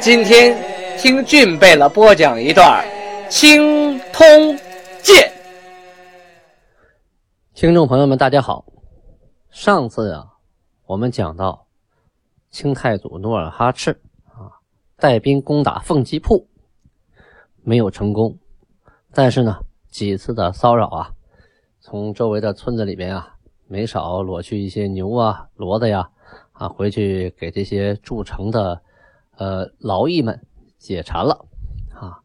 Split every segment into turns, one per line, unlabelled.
今天。听俊贝勒播讲一段《青通剑》。
听众朋友们，大家好。上次啊，我们讲到清太祖努尔哈赤啊，带兵攻打凤吉铺，没有成功。但是呢，几次的骚扰啊，从周围的村子里边啊，没少裸去一些牛啊、骡子呀，啊，回去给这些筑城的呃劳役们。解馋了，啊！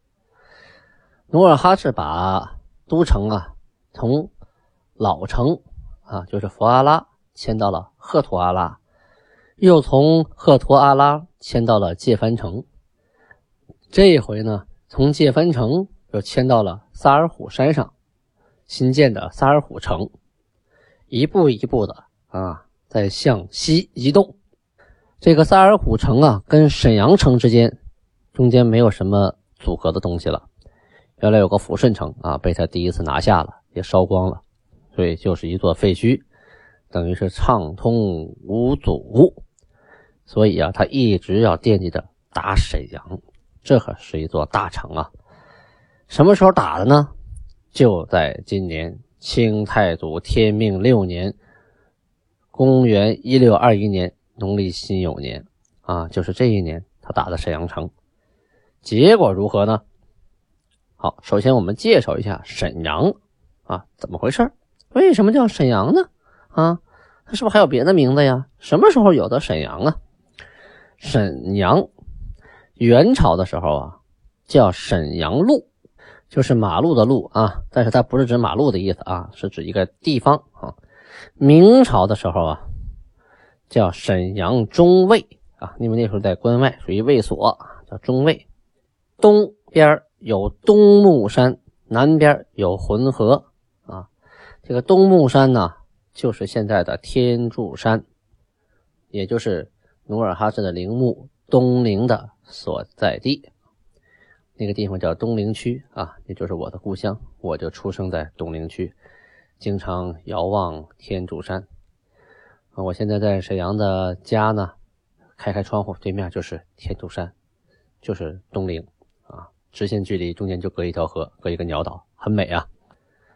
努尔哈赤把都城啊从老城啊，就是佛阿拉迁到了赫图阿拉，又从赫图阿拉迁到了界藩城。这一回呢，从界藩城又迁到了萨尔虎山上新建的萨尔虎城，一步一步的啊，在向西移动。这个萨尔浒城啊，跟沈阳城之间。中间没有什么阻隔的东西了。原来有个抚顺城啊，被他第一次拿下了，也烧光了，所以就是一座废墟，等于是畅通无阻。所以啊，他一直要惦记着打沈阳，这可是一座大城啊。什么时候打的呢？就在今年清太祖天命六年，公元一六二一年农历辛酉年啊，就是这一年，他打的沈阳城。结果如何呢？好，首先我们介绍一下沈阳啊，怎么回事？为什么叫沈阳呢？啊，它是不是还有别的名字呀？什么时候有的沈阳啊？沈阳，元朝的时候啊，叫沈阳路，就是马路的路啊，但是它不是指马路的意思啊，是指一个地方啊。明朝的时候啊，叫沈阳中卫啊，因为那时候在关外，属于卫所，叫中卫。东边有东木山，南边有浑河啊。这个东木山呢，就是现在的天柱山，也就是努尔哈赤的陵墓东陵的所在地。那个地方叫东陵区啊，也就是我的故乡。我就出生在东陵区，经常遥望天柱山。我现在在沈阳的家呢，开开窗户，对面就是天柱山，就是东陵啊。直线距离中间就隔一条河，隔一个鸟岛，很美啊。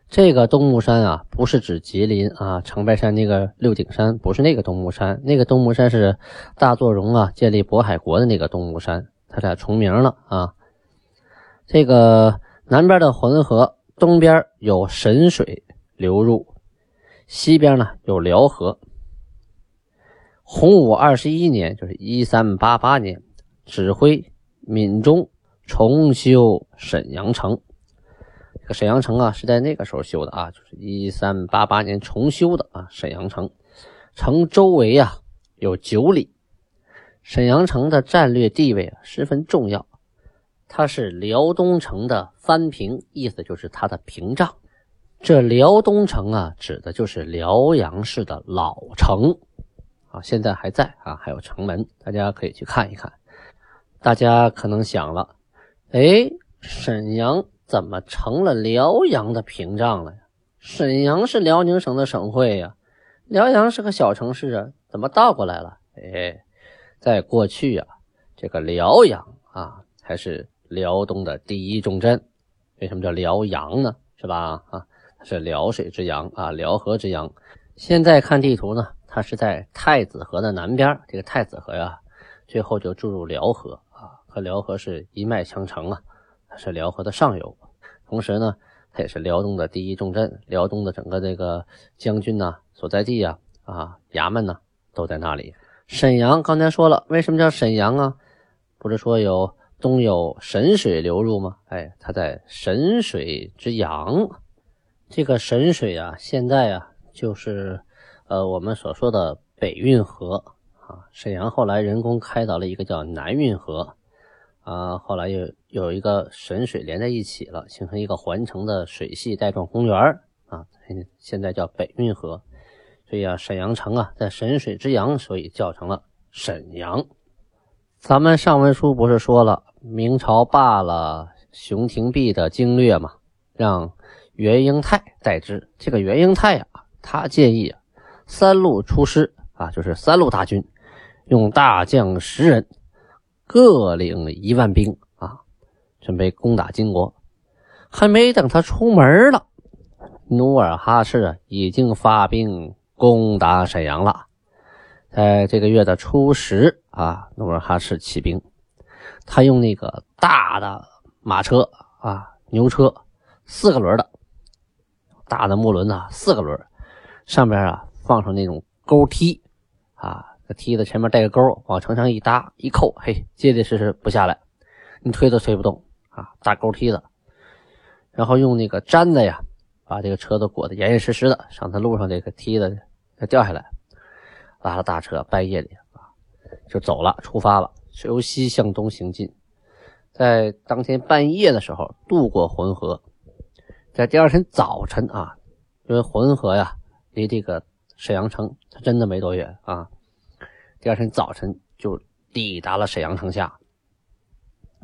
这个东木山啊，不是指吉林啊长白山那个六顶山，不是那个东木山，那个东木山是大作荣啊建立渤海国的那个东木山，他俩重名了啊。这个南边的浑河，东边有神水流入，西边呢有辽河。洪武二十一年，就是一三八八年，指挥闽中。重修沈阳城，这个沈阳城啊是在那个时候修的啊，就是一三八八年重修的啊。沈阳城城周围啊有九里，沈阳城的战略地位啊十分重要，它是辽东城的藩屏，意思就是它的屏障。这辽东城啊指的就是辽阳市的老城啊，现在还在啊，还有城门，大家可以去看一看。大家可能想了。哎，沈阳怎么成了辽阳的屏障了呀？沈阳是辽宁省的省会呀，辽阳是个小城市啊，怎么倒过来了？哎，在过去啊，这个辽阳啊才是辽东的第一重镇。为什么叫辽阳呢？是吧？啊，它是辽水之阳啊，辽河之阳。现在看地图呢，它是在太子河的南边，这个太子河呀，最后就注入辽河啊。和辽河是一脉相承啊，它是辽河的上游，同时呢，它也是辽东的第一重镇，辽东的整个这个将军呐所在地呀，啊，衙门呢都在那里。沈阳刚才说了，为什么叫沈阳啊？不是说有东有神水流入吗？哎，它在神水之阳，这个神水啊，现在啊就是呃我们所说的北运河啊。沈阳后来人工开凿了一个叫南运河。啊，后来又有一个沈水连在一起了，形成一个环城的水系带状公园啊，现在叫北运河。所以啊，沈阳城啊，在沈水之阳，所以叫成了沈阳。咱们上文书不是说了，明朝罢了熊廷弼的经略嘛，让袁英泰代之。这个袁英泰啊，他建议啊，三路出师啊，就是三路大军，用大将十人，各领一万兵啊，准备攻打金国。还没等他出门了，努尔哈赤啊，已经发兵。攻打沈阳了，在这个月的初十啊，努尔哈赤起兵，他用那个大的马车啊，牛车，四个轮的，大的木轮呐，四个轮，上边啊放上那种钩梯啊，那梯子前面带个钩，往城上一搭一扣，嘿，结结实实不下来，你推都推不动啊，大钩梯子，然后用那个毡子呀，把这个车子裹得严严实实的，上他路上这个梯子。他掉下来，拉了大车，半夜里啊就走了，出发了，由西向东行进。在当天半夜的时候渡过浑河，在第二天早晨啊，因为浑河呀离这个沈阳城它真的没多远啊，第二天早晨就抵达了沈阳城下。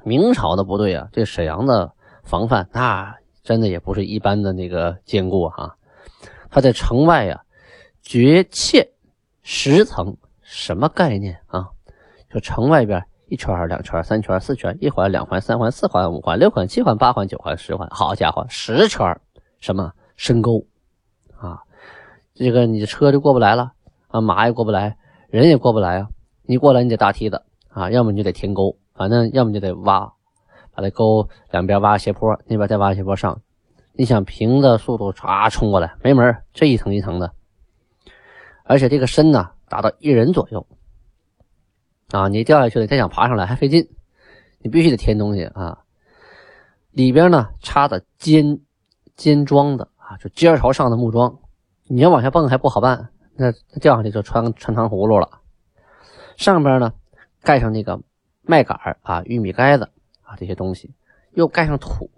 明朝的部队啊，对沈阳的防范那真的也不是一般的那个坚固啊，他在城外呀。绝堑十层什么概念啊？就城外边一圈、两圈、三圈、四圈，一环、两环、三环、四环、五环、六环、七环、八环、九环、十环，好家伙，十圈什么深沟？这个你的车就过不来了啊，马也过不来，人也过不来啊。你过来你得搭梯子啊，要么你就得填沟，反正要么就得挖，把这沟两边挖斜坡，那边再挖斜坡上。你想平的速度唰冲过来没门，这一层一层的。而且这个深呢，达到一人左右啊！你掉下去了，再想爬上来还费劲，你必须得填东西啊。里边呢插的尖尖桩的啊，就尖朝上的木桩，你要往下蹦还不好办，那掉下去就穿穿糖葫芦了。上边呢盖上那个麦秆啊、玉米盖子啊这些东西，又盖上土，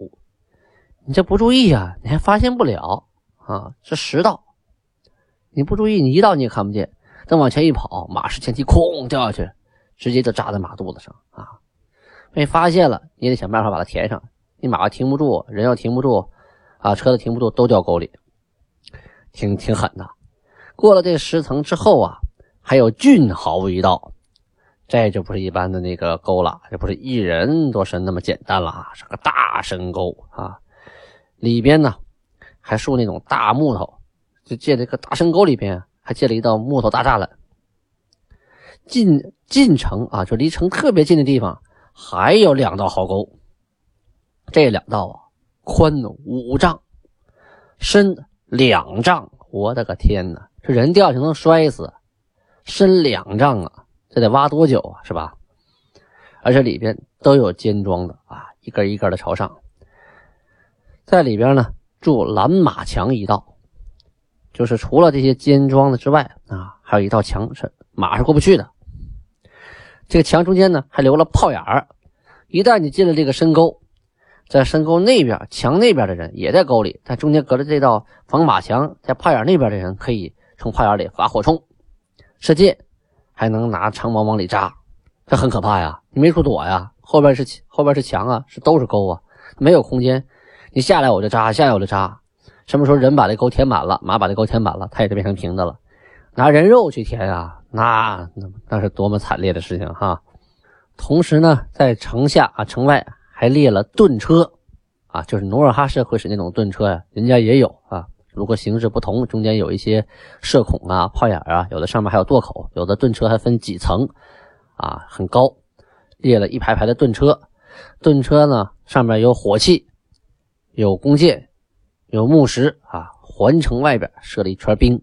你这不注意啊，你还发现不了啊，是实道。你不注意，你一道你也看不见。等往前一跑，马失前蹄，哐掉下去，直接就扎在马肚子上啊！被发现了，你得想办法把它填上。你马要停不住，人要停不住，啊，车子停不住，都掉沟里，挺挺狠的。过了这十层之后啊，还有俊豪一道，这就不是一般的那个沟了，这不是一人多深那么简单了啊，是个大深沟啊！里边呢还竖那种大木头。就建这个大深沟里边，还建了一道木头大栅栏。进进城啊，就离城特别近的地方，还有两道壕沟。这两道啊，宽五丈，深两丈。我的个天哪，这人掉下去能摔死。深两丈啊，这得挖多久啊，是吧？而且里边都有尖桩的啊，一根一根的朝上。在里边呢，筑拦马墙一道。就是除了这些尖桩的之外啊，还有一道墙是马是过不去的。这个墙中间呢还留了炮眼儿，一旦你进了这个深沟，在深沟那边墙那边的人也在沟里，但中间隔着这道防马墙，在炮眼那边的人可以从炮眼里发火冲、射箭，还能拿长矛往里扎，这很可怕呀！你没处躲呀，后边是后边是墙啊，是都是沟啊，没有空间，你下来我就扎，下来我就扎。什么时候人把这沟填满了，马把这沟填满了，它也就变成平的了。拿人肉去填啊，那那那是多么惨烈的事情哈！同时呢，在城下啊、城外还列了盾车啊，就是努尔哈赤会使那种盾车呀，人家也有啊。如果形式不同，中间有一些射孔啊、炮眼啊，有的上面还有垛口，有的盾车还分几层啊，很高，列了一排排的盾车。盾车呢，上面有火器，有弓箭。有木石啊，环城外边设了一圈兵，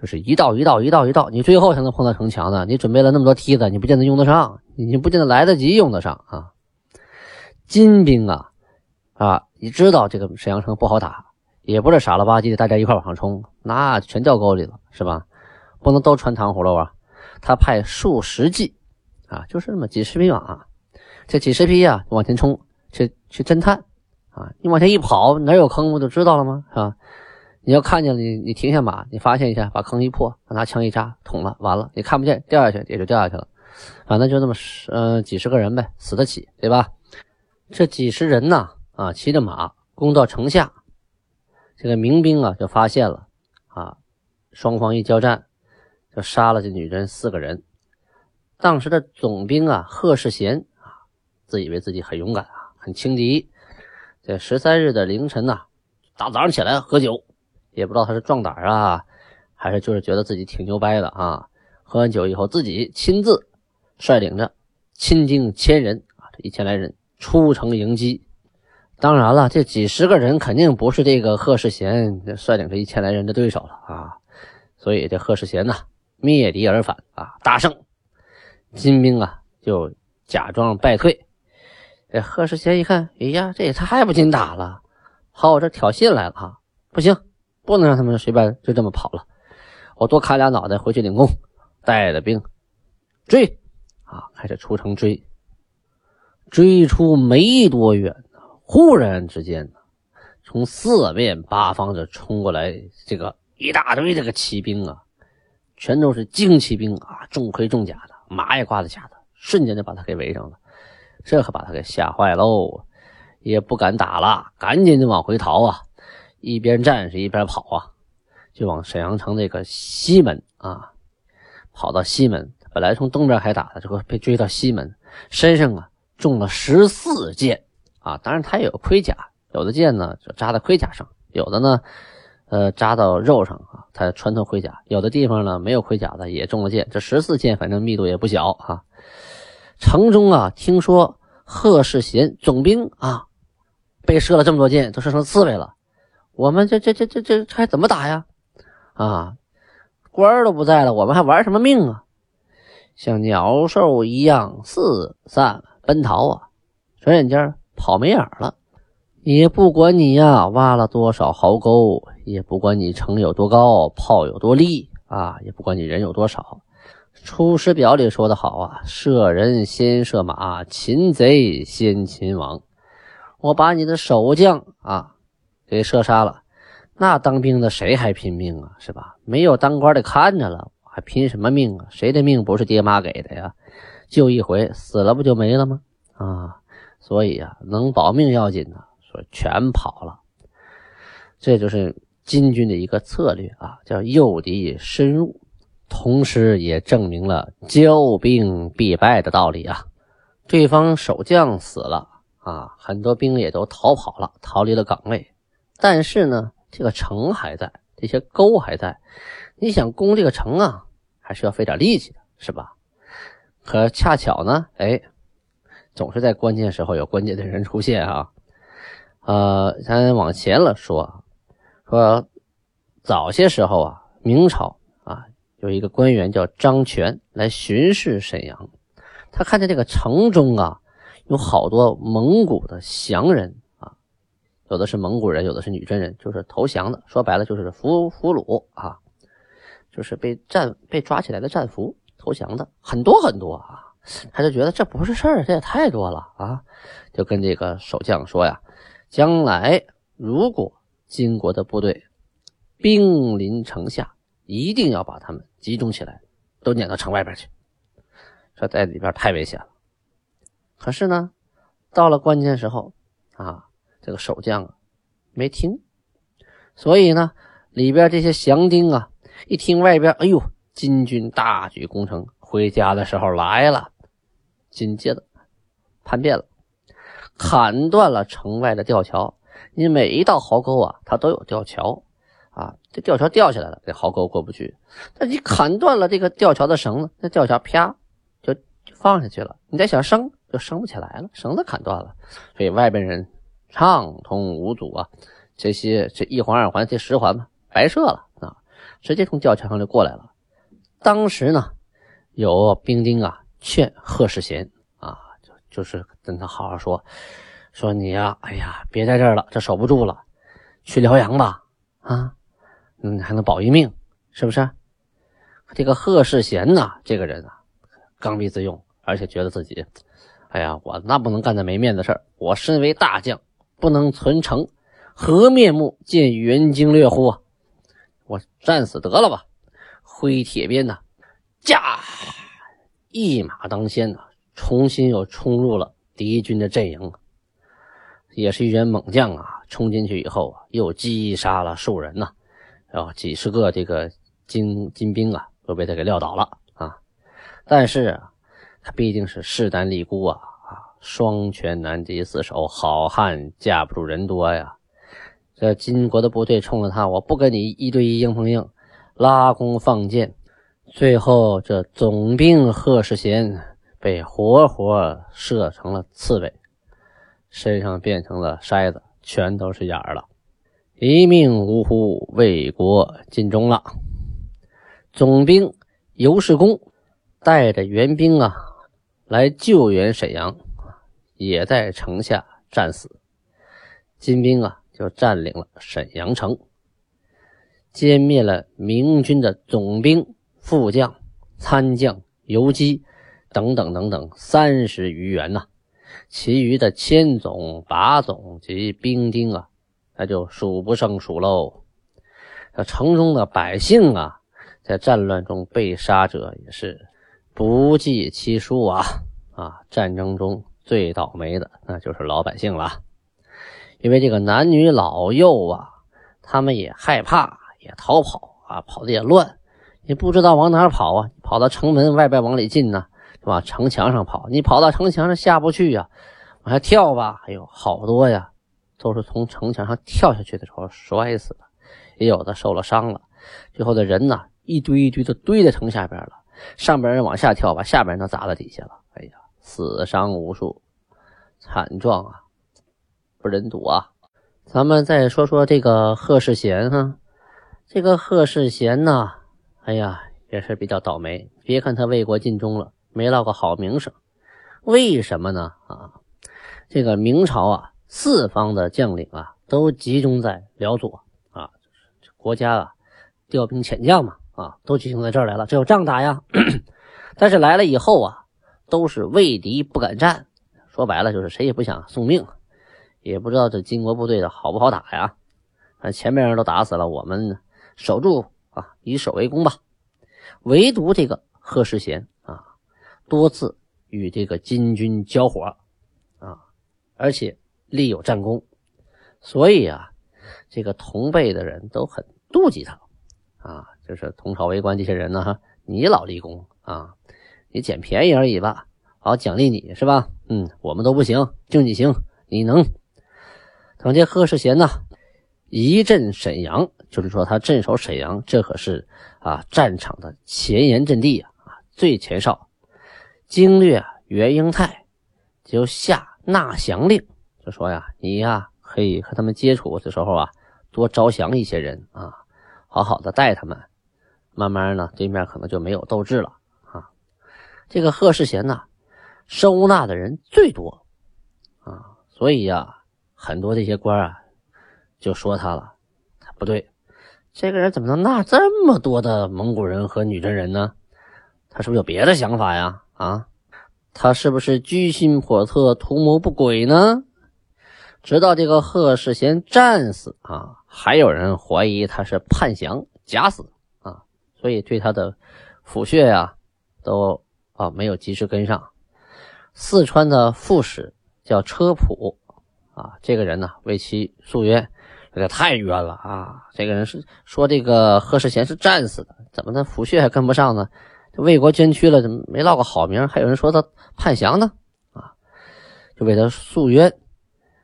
就是一道一道一道一道，你最后才能碰到城墙呢。你准备了那么多梯子，你不见得用得上，你不见得来得及用得上啊。金兵啊啊，你知道这个沈阳城不好打，也不是傻了吧唧的大家一块往上冲，那全掉沟里了，是吧？不能都穿糖葫芦啊。他派数十骑啊，就是那么几十匹马，这几十匹啊往前冲去去侦探啊！你往前一跑，哪有坑不就知道了吗？是吧？你要看见了，你你停下马，你发现一下，把坑一破，拿枪一扎，捅了，完了，你看不见，掉下去也就掉下去了。反正就那么十呃几十个人呗，死得起，对吧？这几十人呐，啊，骑着马攻到城下，这个民兵啊就发现了，啊，双方一交战，就杀了这女人四个人。当时的总兵啊，贺世贤啊，自以为自己很勇敢啊，很轻敌。在十三日的凌晨呐，大早上起来喝酒，也不知道他是壮胆啊，还是就是觉得自己挺牛掰的啊。喝完酒以后，自己亲自率领着亲兵千人啊，这一千来人出城迎击。当然了，这几十个人肯定不是这个贺世贤率领这一千来人的对手了啊。所以这贺世贤呐，灭敌而返啊，大胜。金兵啊，就假装败退。这贺世贤一看，哎呀，这也太不经打了，跑我这挑衅来了啊！不行，不能让他们随便就这么跑了，我多砍俩脑袋回去领功。带着兵追啊，开始出城追，追出没多远呢，忽然之间呢，从四面八方就冲过来这个一大堆这个骑兵啊，全都是精骑兵啊，重盔重甲的，马也挂在甲的，瞬间就把他给围上了，这可把他给吓坏喽，也不敢打了，赶紧就往回逃啊，一边战士一边跑啊，就往沈阳城那个西门啊。跑到西门，本来从东边还打的，这个被追到西门，身上啊中了十四箭啊！当然他也有盔甲，有的箭呢就扎在盔甲上，有的呢，呃扎到肉上啊，他穿透盔甲。有的地方呢没有盔甲的也中了箭，这十四箭反正密度也不小啊。城中啊，听说贺世贤总兵啊被射了这么多箭，都射成刺猬了，我们这这这这这还怎么打呀？啊！官儿都不在了，我们还玩什么命啊？像鸟兽一样四散奔逃啊！转眼间跑没影了，也不管你呀挖了多少壕沟，也不管你城有多高，炮有多利啊，也不管你人有多少。《出师表》里说的好啊：“射人先射马，擒贼先擒王。”我把你的守将啊给射杀了。那当兵的谁还拼命啊？是吧？没有当官的看着了，还拼什么命啊？谁的命不是爹妈给的呀？就一回死了不就没了吗？啊！所以啊，能保命要紧呢，说全跑了。这就是金军的一个策略啊，叫诱敌深入，同时也证明了骄兵必败的道理啊。对方守将死了啊，很多兵也都逃跑了，逃离了岗位，但是呢。这个城还在，这些沟还在，你想攻这个城啊，还是要费点力气的，是吧？可恰巧呢，哎，总是在关键时候有关键的人出现啊。呃，咱往前了说，说早些时候啊，明朝啊有一个官员叫张全来巡视沈阳，他看见这个城中啊有好多蒙古的降人啊。有的是蒙古人，有的是女真人，就是投降的。说白了就是俘俘虏啊，就是被战被抓起来的战俘投降的很多很多啊。他就觉得这不是事儿，这也太多了啊，就跟这个守将说呀：将来如果金国的部队兵临城下，一定要把他们集中起来，都撵到城外边去。说在里边太危险了。可是呢，到了关键时候啊。这个守将啊，没听，所以呢，里边这些降兵啊，一听外边，哎呦，金军大举攻城，回家的时候来了，紧接着叛变了，砍断了城外的吊桥。你每一道壕沟啊，它都有吊桥啊，这吊桥掉下来了，这壕沟过不去。那你砍断了这个吊桥的绳子，那吊桥啪就就放下去了。你再想升，就升不起来了，绳子砍断了，所以外边人。畅通无阻啊！这些这一环二环这十环嘛，白设了啊，直接从吊桥上就过来了。当时呢，有兵丁啊劝贺世贤啊，就就是跟他好好说，说你呀，哎呀，别在这儿了，这守不住了，去辽阳吧，啊，嗯，还能保一命，是不是？这个贺世贤呐，这个人啊，刚愎自用，而且觉得自己。哎呀，我那不能干那没面子事儿。我身为大将，不能存诚，何面目见援京略乎啊？我战死得了吧！挥铁鞭呐，驾，一马当先呐，重新又冲入了敌军的阵营。也是一员猛将啊！冲进去以后啊，又击杀了数人呐，然后几十个这个金金兵啊，都被他给撂倒了啊。但是，他毕竟是势单力孤啊啊，双拳难敌四手，好汉架不住人多呀。这金国的部队冲着他，我不跟你一对一硬碰硬，拉弓放箭，最后这总兵贺世贤被活活射成了刺猬。身上变成了筛子，全都是眼儿了，一命呜呼，为国尽忠了。总兵尤世公带着援兵啊来救援沈阳，也在城下战死。金兵啊就占领了沈阳城，歼灭了明军的总兵、副将、参将、游击等等等等三十余员呐。其余的千总、把总及兵丁啊，那就数不胜数喽。这城中的百姓啊，在战乱中被杀者也是不计其数啊！啊，战争中最倒霉的那就是老百姓了，因为这个男女老幼啊，他们也害怕，也逃跑啊，跑的也乱，也不知道往哪跑啊，跑到城门外边往里进呢。往城墙上跑，你跑到城墙上下不去呀，往下跳吧。哎呦，好多呀，都是从城墙上跳下去的时候摔死的，也有的受了伤了。最后的人呢，一堆一堆的堆在城下边了。上边人往下跳，把下边人都砸到底下了。哎呀，死伤无数，惨状啊，不忍睹啊。咱们再说说这个贺世贤哈，这个贺世贤呢，哎呀，也是比较倒霉。别看他为国尽忠了。没落个好名声，为什么呢？啊，这个明朝啊，四方的将领啊，都集中在辽左啊，国家啊，调兵遣将嘛，啊，都集中在这儿来了，这有仗打呀。但是来了以后啊，都是畏敌不敢战，说白了就是谁也不想送命，也不知道这金国部队的好不好打呀。前面人都打死了，我们守住啊，以守为攻吧。唯独这个贺世贤啊。多次与这个金军交火，啊，而且立有战功，所以啊，这个同辈的人都很妒忌他，啊，就是同朝为官这些人呢，你老立功啊，你捡便宜而已吧，好奖励你是吧？嗯，我们都不行，就你行，你能。等这贺世贤呢，一镇沈阳，就是说他镇守沈阳，这可是啊战场的前沿阵地啊，最前哨。经略袁英泰就下纳降令，就说呀，你呀可以和他们接触的时候啊，多招降一些人啊，好好的带他们，慢慢呢，对面可能就没有斗志了啊。这个贺世贤呢，收纳的人最多啊，所以呀，很多这些官啊就说他了，不对，这个人怎么能纳这么多的蒙古人和女真人呢？他是不是有别的想法呀？啊，他是不是居心叵测、图谋不轨呢？直到这个贺世贤战死啊，还有人怀疑他是叛降假死啊，所以对他的抚恤呀，都啊没有及时跟上。四川的副使叫车普啊，这个人呢为其诉冤，这个太冤了啊！这个人是说这个贺世贤是战死的，怎么他抚恤还跟不上呢？这为国捐躯了，怎么没落个好名？还有人说他叛降呢，啊，就为他诉冤。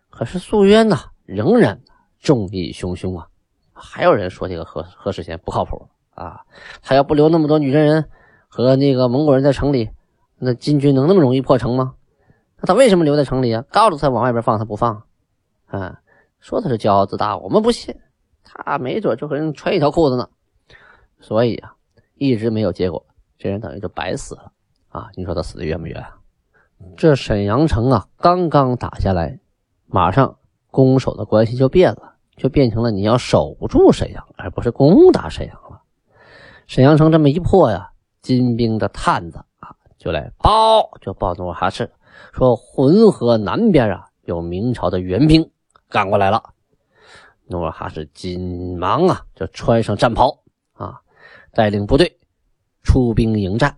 可是诉冤呢，仍然众议汹汹啊。还有人说这个何何世贤不靠谱啊，他要不留那么多女真人和那个蒙古人在城里，那金军能那么容易破城吗？那他为什么留在城里啊？告诉他往外边放，他不放，啊，说他是骄傲自大，我们不信，他没准就和人穿一条裤子呢。所以啊，一直没有结果。这人等于就白死了啊！你说他死的冤不冤？这沈阳城啊，刚刚打下来，马上攻守的关系就变了，就变成了你要守住沈阳，而不是攻打沈阳了。沈阳城这么一破呀，金兵的探子啊，就来报，就报努尔哈赤说浑河南边啊有明朝的援兵赶过来了。努尔哈赤紧忙啊就穿上战袍啊，带领部队出兵迎战。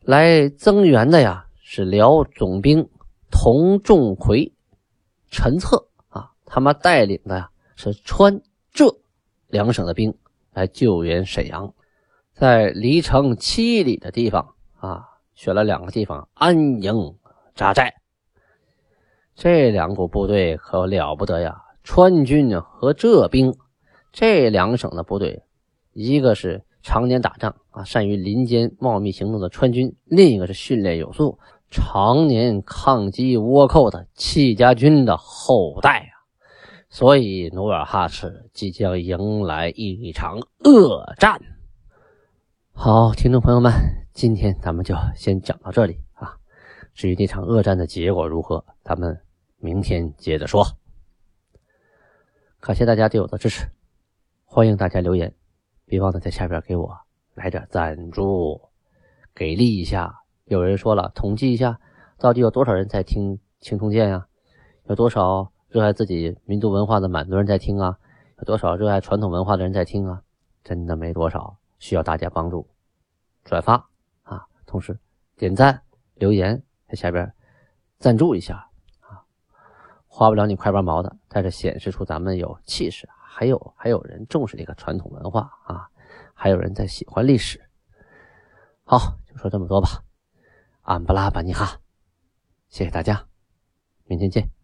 来增援的呀是辽总兵童仲奎、陈策啊，他们带领的呀是川浙两省的兵来救援沈阳，在离城七里的地方啊，选了两个地方安营扎寨。这两股部队可了不得呀！川军和浙兵这两省的部队，一个是。常年打仗啊，善于林间茂密行动的川军；另一个是训练有素、常年抗击倭寇的戚家军的后代啊。所以努尔哈赤即将迎来一场恶战。好，听众朋友们，今天咱们就先讲到这里啊。至于那场恶战的结果如何，咱们明天接着说。感谢大家对我的支持，欢迎大家留言。别忘了在下边给我来点赞助，给力一下！有人说了，统计一下，到底有多少人在听《青铜剑》呀？有多少热爱自己民族文化的满族人在听啊？有多少热爱传统文化的人在听啊？真的没多少，需要大家帮助，转发啊！同时点赞、留言，在下边赞助一下！花不了你块八毛的，但是显示出咱们有气势。还有还有人重视这个传统文化啊，还有人在喜欢历史。好，就说这么多吧。安布拉巴尼哈，谢谢大家，明天见。